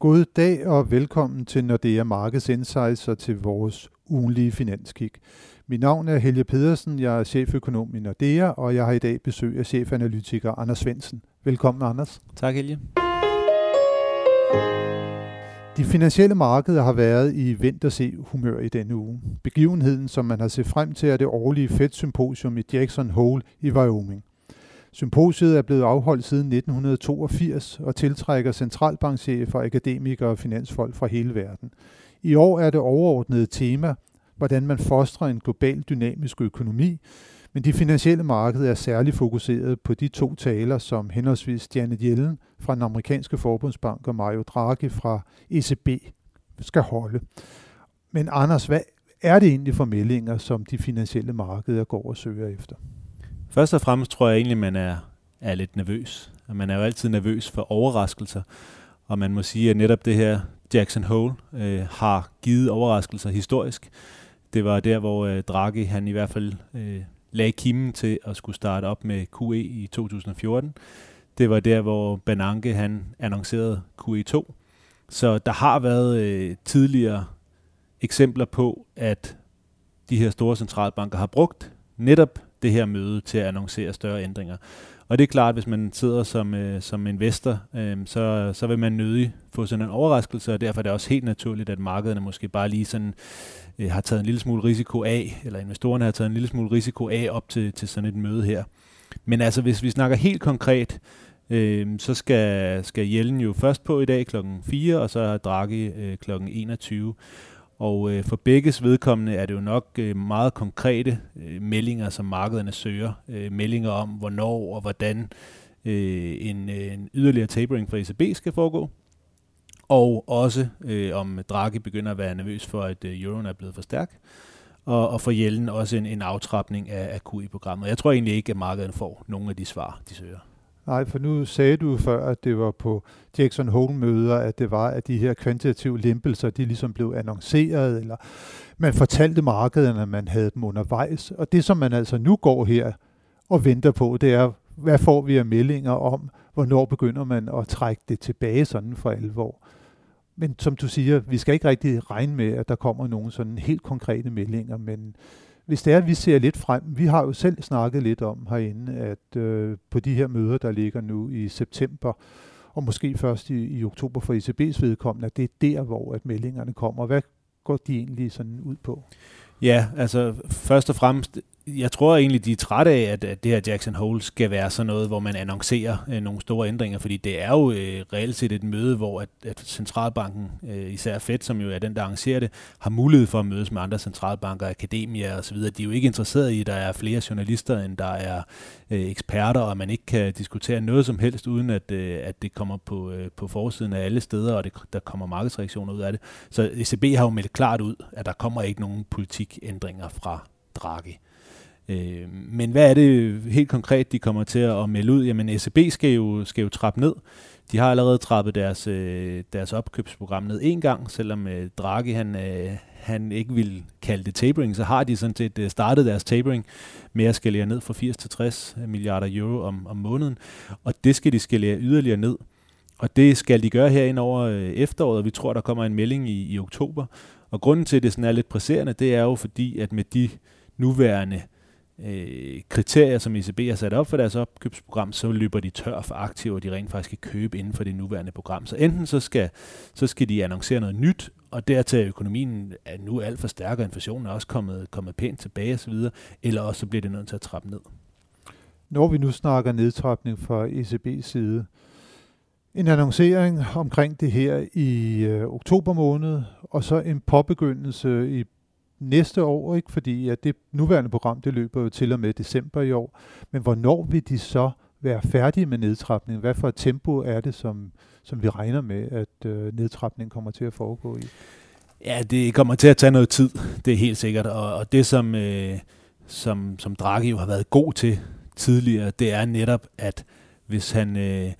God dag og velkommen til Nordea Markets Insights og til vores ugenlige finanskig. Mit navn er Helge Pedersen, jeg er cheføkonom i Nordea, og jeg har i dag besøg af chefanalytiker Anders Svensen. Velkommen, Anders. Tak, Helge. De finansielle markeder har været i vent og se humør i denne uge. Begivenheden, som man har set frem til, er det årlige Fed-symposium i Jackson Hole i Wyoming. Symposiet er blevet afholdt siden 1982 og tiltrækker centralbankchefer, akademikere og finansfolk fra hele verden. I år er det overordnede tema, hvordan man fostrer en global dynamisk økonomi, men de finansielle markeder er særligt fokuseret på de to taler, som henholdsvis Janet Yellen fra den amerikanske forbundsbank og Mario Draghi fra ECB skal holde. Men Anders, hvad er det egentlig for meldinger, som de finansielle markeder går og søger efter? Først og fremmest tror jeg egentlig, man er, er lidt nervøs. Og man er jo altid nervøs for overraskelser. Og man må sige, at netop det her Jackson Hole øh, har givet overraskelser historisk. Det var der, hvor øh, Draghi han i hvert fald øh, lagde kimen til at skulle starte op med QE i 2014. Det var der, hvor Bananke han annoncerede QE2. Så der har været øh, tidligere eksempler på, at de her store centralbanker har brugt netop det her møde til at annoncere større ændringer. Og det er klart, hvis man sidder som, øh, som investor, øh, så, så vil man nødig få sådan en overraskelse, og derfor er det også helt naturligt, at markederne måske bare lige sådan øh, har taget en lille smule risiko af, eller investorerne har taget en lille smule risiko af op til, til sådan et møde her. Men altså, hvis vi snakker helt konkret, øh, så skal, skal Jellen jo først på i dag klokken 4, og så er Draghi øh, klokken 21. Og øh, for begges vedkommende er det jo nok øh, meget konkrete øh, meldinger, som markederne søger. Øh, meldinger om, hvornår og hvordan øh, en, øh, en yderligere tapering fra ECB skal foregå. Og også øh, om Draghi begynder at være nervøs for, at øh, euroen er blevet for stærk. Og, og for Jellen også en, en aftrapning af, af QE-programmet. Jeg tror egentlig ikke, at markederne får nogle af de svar, de søger. Nej, for nu sagde du før, at det var på Jackson Hole-møder, at det var, at de her kvantitative lempelser, de ligesom blev annonceret, eller man fortalte markederne, at man havde dem undervejs. Og det, som man altså nu går her og venter på, det er, hvad får vi af meldinger om, hvornår begynder man at trække det tilbage sådan for alvor. Men som du siger, vi skal ikke rigtig regne med, at der kommer nogle sådan helt konkrete meldinger, men hvis det er, at vi ser lidt frem, vi har jo selv snakket lidt om herinde, at øh, på de her møder, der ligger nu i september, og måske først i, i oktober for ECB's vedkommende, at det er der, hvor at meldingerne kommer. Hvad går de egentlig sådan ud på? Ja, altså først og fremmest, jeg tror egentlig, de er trætte af, at, at det her Jackson Hole skal være sådan noget, hvor man annoncerer øh, nogle store ændringer, fordi det er jo øh, reelt set et møde, hvor at, at centralbanken, øh, især Fed, som jo er den, der arrangerer det, har mulighed for at mødes med andre centralbanker, akademier osv. De er jo ikke interesserede i, at der er flere journalister, end der er øh, eksperter, og man ikke kan diskutere noget som helst, uden at, øh, at det kommer på, øh, på forsiden af alle steder, og det, der kommer markedsreaktioner ud af det. Så ECB har jo meldt klart ud, at der kommer ikke nogen politikændringer fra Draghi. Øh, men hvad er det helt konkret, de kommer til at melde ud? Jamen ECB skal jo, skal jo trappe ned. De har allerede trappet deres, øh, deres opkøbsprogram ned en gang, selvom øh, Draghi han, øh, han ikke vil kalde det tapering, så har de sådan set øh, startet deres tapering med at skalere ned fra 80 til 60 milliarder euro om, om måneden, og det skal de skalere yderligere ned. Og det skal de gøre herinde over øh, efteråret, og vi tror, der kommer en melding i, i oktober. Og grunden til, at det sådan er lidt presserende, det er jo fordi, at med de nuværende øh, Øh, kriterier, som ECB har sat op for deres opkøbsprogram, så løber de tør for aktiver, de rent faktisk kan købe inden for det nuværende program. Så enten så skal, så skal de annoncere noget nyt, og dertil økonomien er nu alt for stærk, og inflationen er også kommet, kommet pænt tilbage osv., eller også så bliver det nødt til at trappe ned. Når vi nu snakker nedtrapning fra ECB's side, en annoncering omkring det her i øh, oktober måned, og så en påbegyndelse i næste år, ikke? fordi at det nuværende program, det løber jo til og med december i år. Men hvornår vil de så være færdige med nedtrapningen? Hvad for et tempo er det, som, som vi regner med, at øh, nedtrapningen kommer til at foregå i? Ja, det kommer til at tage noget tid, det er helt sikkert. Og, og det, som, øh, som, som Draghi jo har været god til tidligere, det er netop, at hvis han... Øh,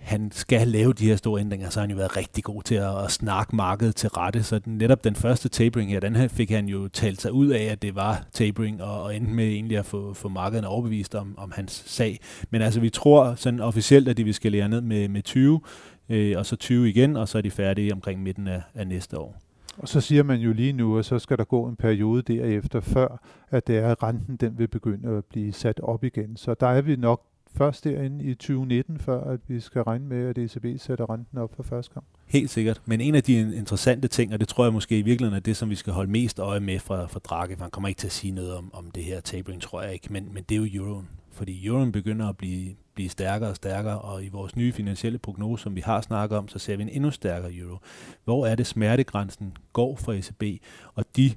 han skal lave de her store ændringer, så har han jo været rigtig god til at, at snakke markedet til rette. Så den, netop den første tapering her, den her fik han jo talt sig ud af, at det var tapering, og, og endte med egentlig at få, få markedet overbevist om, om hans sag. Men altså, vi tror sådan officielt, at de vil skal lære ned med, med 20 øh, og så 20 igen, og så er de færdige omkring midten af, af næste år. Og så siger man jo lige nu, at så skal der gå en periode derefter, før at det er, at renten den vil begynde at blive sat op igen. Så der er vi nok først derinde i 2019, før at vi skal regne med, at ECB sætter renten op for første gang. Helt sikkert. Men en af de interessante ting, og det tror jeg måske i virkeligheden er det, som vi skal holde mest øje med fra, fra Draghi, for han kommer ikke til at sige noget om, om det her tapering, tror jeg ikke, men, men det er jo euroen. Fordi euroen begynder at blive, blive stærkere og stærkere, og i vores nye finansielle prognose, som vi har snakket om, så ser vi en endnu stærkere euro. Hvor er det smertegrænsen går for ECB, og de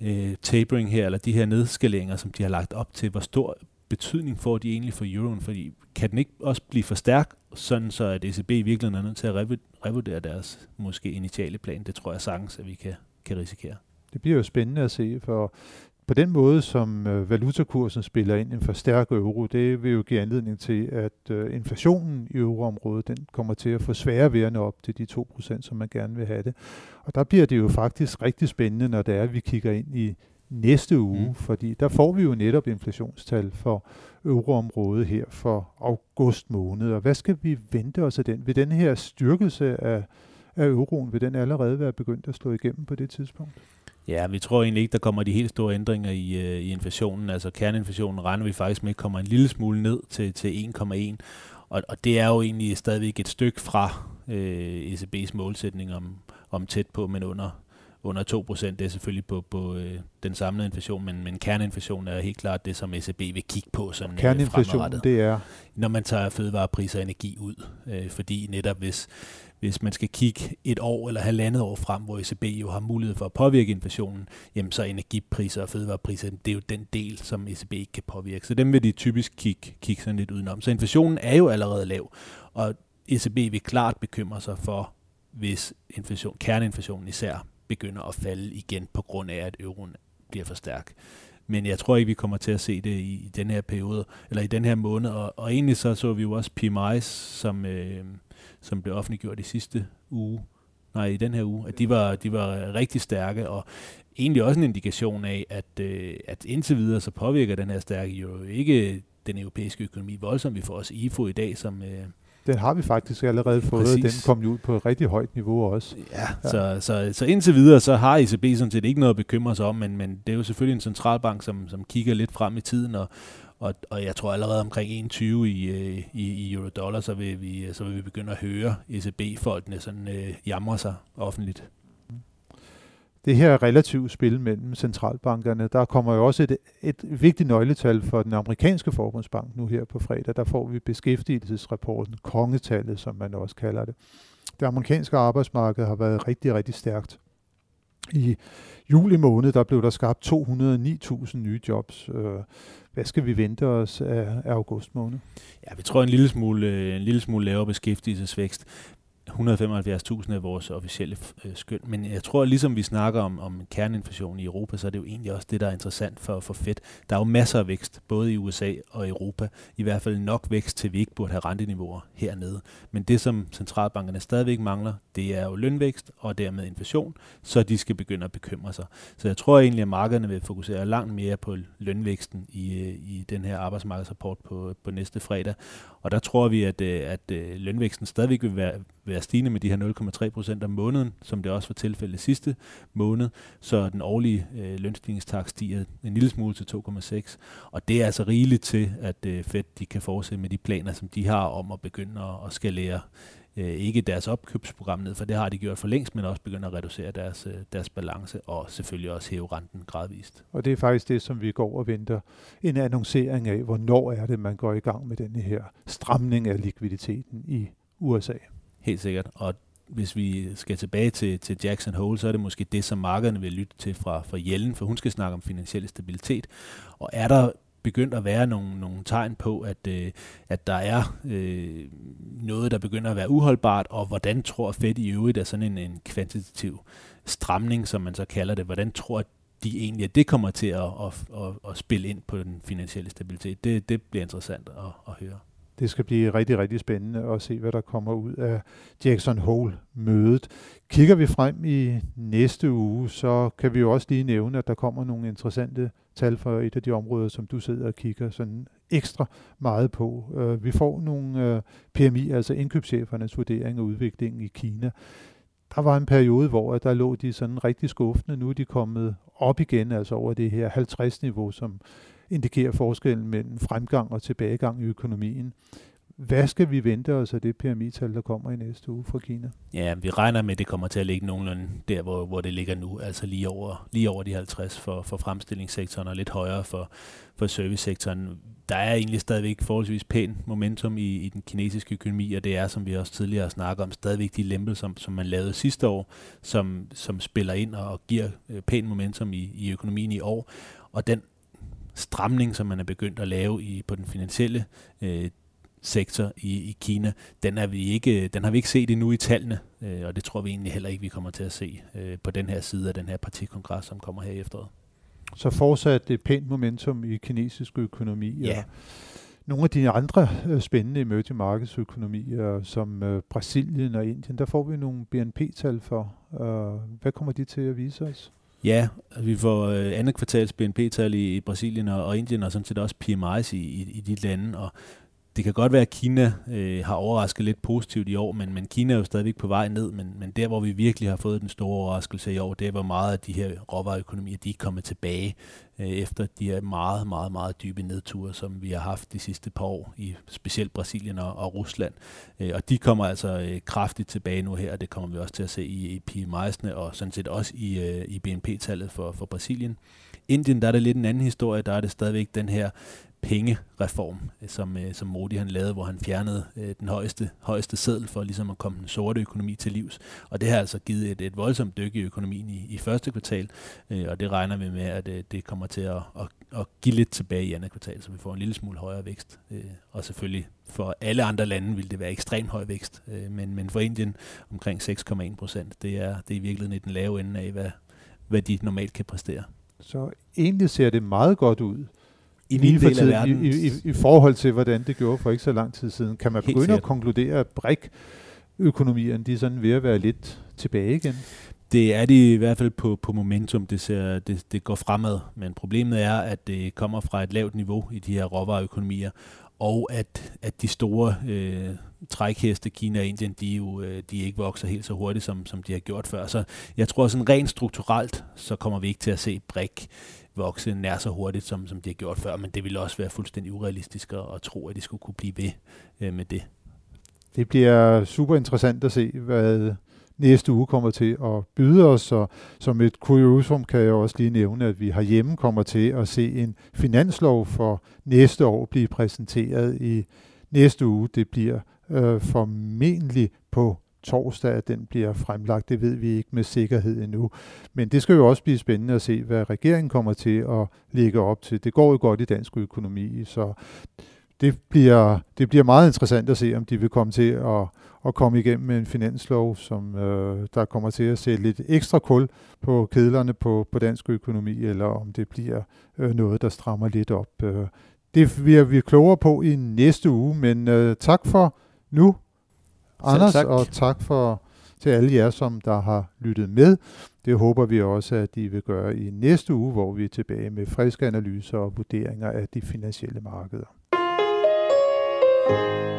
øh, tapering her, eller de her nedskaleringer, som de har lagt op til, hvor stor betydning får de egentlig for euroen? Fordi kan den ikke også blive for stærk, sådan så at ECB i virkeligheden er nødt til at revurdere deres måske initiale plan? Det tror jeg sagtens, at vi kan, kan risikere. Det bliver jo spændende at se, for på den måde, som øh, valutakursen spiller ind en for stærk euro, det vil jo give anledning til, at øh, inflationen i euroområdet, den kommer til at få sværere ved at nå op til de 2%, som man gerne vil have det. Og der bliver det jo faktisk rigtig spændende, når det er, at vi kigger ind i næste uge, mm. fordi der får vi jo netop inflationstal for euroområdet her for august måned. Og hvad skal vi vente os af den? Vil den her styrkelse af, af euroen, vil den allerede være begyndt at slå igennem på det tidspunkt? Ja, vi tror egentlig ikke, der kommer de helt store ændringer i, øh, i inflationen. Altså kerneinflationen regner vi faktisk med kommer en lille smule ned til, til 1,1. Og, og det er jo egentlig stadigvæk et stykke fra øh, ECB's målsætning om, om tæt på, men under under 2%. Det er selvfølgelig på, på øh, den samlede inflation, men, men kerneinflation er helt klart det, som ECB vil kigge på sådan øh, Kerneinflation, det er? Når man tager fødevarepriser og energi ud. Øh, fordi netop hvis, hvis man skal kigge et år eller halvandet år frem, hvor ECB jo har mulighed for at påvirke inflationen, jamen så energipriser og fødevarepriser, det er jo den del, som ECB ikke kan påvirke. Så dem vil de typisk kigge, kigge sådan lidt udenom. Så inflationen er jo allerede lav, og ECB vil klart bekymre sig for, hvis inflation, kerneinflationen især begynder at falde igen på grund af, at euroen bliver for stærk. Men jeg tror ikke, vi kommer til at se det i, i den her periode, eller i den her måned. Og, og egentlig så så vi jo også PMI's, som, øh, som blev offentliggjort i sidste uge, nej, i den her uge, at de var, de var rigtig stærke, og egentlig også en indikation af, at, øh, at indtil videre så påvirker den her stærke euro ikke den europæiske økonomi voldsomt. Vi får også IFO i dag, som, øh, den har vi faktisk allerede fået, Præcis. den kom jo ud på et rigtig højt niveau også. Ja, ja. Så, så, så indtil videre, så har ECB sådan set ikke noget at bekymre sig om, men, men det er jo selvfølgelig en centralbank, som, som kigger lidt frem i tiden, og, og, og jeg tror allerede omkring 21 i, øh, i, i euro-dollar, så vil, vi, så vil vi begynde at høre ECB-folkene sådan øh, jamre sig offentligt det her relative spil mellem centralbankerne, der kommer jo også et, et vigtigt nøgletal for den amerikanske forbundsbank nu her på fredag. Der får vi beskæftigelsesrapporten, kongetallet, som man også kalder det. Det amerikanske arbejdsmarked har været rigtig, rigtig stærkt. I juli måned, der blev der skabt 209.000 nye jobs. Øh, hvad skal vi vente os af, af august måned? Ja, vi tror en lille smule, en lille smule lavere beskæftigelsesvækst. 175.000 er vores officielle øh, skøn, men jeg tror, ligesom vi snakker om, om kerneinflation i Europa, så er det jo egentlig også det, der er interessant for, for Fed. Der er jo masser af vækst, både i USA og Europa. I hvert fald nok vækst til, vi ikke burde have renteniveauer hernede. Men det, som centralbankerne stadigvæk mangler, det er jo lønvækst og dermed inflation, så de skal begynde at bekymre sig. Så jeg tror egentlig, at markederne vil fokusere langt mere på lønvæksten i, øh, i den her arbejdsmarkedsrapport på, på næste fredag. Og der tror vi, at, øh, at, at lønvæksten stadigvæk vil være, være stigende med de her 0,3 procent om måneden, som det også var tilfældet sidste måned, så den årlige øh, lønstigningstak stiger en lille smule til 2,6. Og det er altså rigeligt til, at øh, Fed de kan fortsætte med de planer, som de har om at begynde at, at skalere øh, ikke deres opkøbsprogram ned, for det har de gjort for længst, men også begynde at reducere deres, øh, deres balance og selvfølgelig også hæve renten gradvist. Og det er faktisk det, som vi går og venter. En annoncering af, hvornår er det, man går i gang med denne her stramning af likviditeten i USA. Helt sikkert. Og hvis vi skal tilbage til, til Jackson Hole, så er det måske det, som markederne vil lytte til fra, fra Jellen, for hun skal snakke om finansiel stabilitet. Og er der begyndt at være nogle, nogle tegn på, at, øh, at der er øh, noget, der begynder at være uholdbart, og hvordan tror Fed i øvrigt, at sådan en, en kvantitativ stramning, som man så kalder det, hvordan tror de egentlig, at det kommer til at, at, at, at spille ind på den finansielle stabilitet? Det, det bliver interessant at, at høre. Det skal blive rigtig, rigtig spændende at se, hvad der kommer ud af Jackson Hole-mødet. Kigger vi frem i næste uge, så kan vi jo også lige nævne, at der kommer nogle interessante tal for et af de områder, som du sidder og kigger sådan ekstra meget på. Øh, vi får nogle øh, PMI, altså indkøbschefernes vurdering af udviklingen i Kina. Der var en periode, hvor der lå de sådan rigtig skuffende. Nu er de kommet op igen, altså over det her 50-niveau, som indikerer forskellen mellem fremgang og tilbagegang i økonomien. Hvad skal vi vente os af det PMI-tal, der kommer i næste uge fra Kina? Ja, vi regner med, at det kommer til at ligge nogenlunde der, hvor, hvor det ligger nu, altså lige over, lige over de 50 for, for fremstillingssektoren og lidt højere for, for servicesektoren. Der er egentlig stadigvæk forholdsvis pæn momentum i, i den kinesiske økonomi, og det er, som vi også tidligere snakker om, stadigvæk de lempelser, som, som man lavede sidste år, som, som spiller ind og giver øh, pæn momentum i, i økonomien i år. Og den stramning, som man er begyndt at lave i på den finansielle øh, sektor i, i Kina, den, er vi ikke, den har vi ikke set endnu i tallene, øh, og det tror vi egentlig heller ikke, vi kommer til at se øh, på den her side af den her partikongres, som kommer her i efteråret. Så fortsat et pænt momentum i kinesisk økonomi. Ja. Og nogle af de andre øh, spændende emerging markedsøkonomier, som øh, Brasilien og Indien, der får vi nogle BNP-tal for. Øh, hvad kommer de til at vise os? Ja, vi får øh, andet kvartals BNP-tal i, i Brasilien og, og Indien, og sådan set også PMI's i, i, i de lande, og det kan godt være, at Kina øh, har overrasket lidt positivt i år, men, men Kina er jo stadigvæk på vej ned, men, men der, hvor vi virkelig har fået den store overraskelse i år, det er, hvor meget af de her råvareøkonomier, de er kommet tilbage øh, efter de her meget, meget, meget dybe nedture, som vi har haft de sidste par år, i specielt Brasilien og, og Rusland. Øh, og de kommer altså øh, kraftigt tilbage nu her, og det kommer vi også til at se i, i PMI'sene, og sådan set også i, øh, i BNP-tallet for, for Brasilien. Indien, der er det lidt en anden historie, der er det stadigvæk den her pengereform, øh, som, øh, som Modi han lavede, hvor han fjernede øh, den højeste, højeste seddel for ligesom at komme den sorte økonomi til livs. Og det har altså givet et, et voldsomt dyk i økonomien i, i første kvartal, øh, og det regner vi med, at øh, det kommer til at, at, at give lidt tilbage i andet kvartal, så vi får en lille smule højere vækst. Øh, og selvfølgelig for alle andre lande vil det være ekstremt høj vækst, øh, men, men for Indien omkring 6,1 procent. Det er, det er i virkeligheden i den lave ende af, hvad, hvad de normalt kan præstere. Så egentlig ser det meget godt ud i min del af verden. I, i, I forhold til, hvordan det gjorde for ikke så lang tid siden. Kan man Helt begynde at konkludere, at brik-økonomierne de er sådan ved at være lidt tilbage igen? Det er de i hvert fald på, på momentum. Det, ser, det, det går fremad. Men problemet er, at det kommer fra et lavt niveau i de her råvareøkonomier, og at, at de store øh, trækheste, Kina og Indien, de, jo, øh, de ikke vokser helt så hurtigt, som, som de har gjort før. Så jeg tror sådan rent strukturelt, så kommer vi ikke til at se brik vokse nær så hurtigt, som, som de har gjort før, men det ville også være fuldstændig urealistisk at, at tro, at de skulle kunne blive ved øh, med det. Det bliver super interessant at se, hvad næste uge kommer til at byde os, og som et kuriosum kan jeg også lige nævne, at vi herhjemme kommer til at se en finanslov for næste år blive præsenteret i næste uge. Det bliver øh, formentlig på torsdag, at den bliver fremlagt. Det ved vi ikke med sikkerhed endnu. Men det skal jo også blive spændende at se, hvad regeringen kommer til at lægge op til. Det går jo godt i dansk økonomi, så det bliver, det bliver meget interessant at se, om de vil komme til at, at komme igennem med en finanslov, som øh, der kommer til at sætte lidt ekstra kul på kedlerne på, på dansk økonomi, eller om det bliver øh, noget, der strammer lidt op. Øh, det bliver vi klogere på i næste uge, men øh, tak for nu, Anders, tak. og tak for til alle jer, som der har lyttet med. Det håber vi også, at I vil gøre i næste uge, hvor vi er tilbage med friske analyser og vurderinger af de finansielle markeder. thank you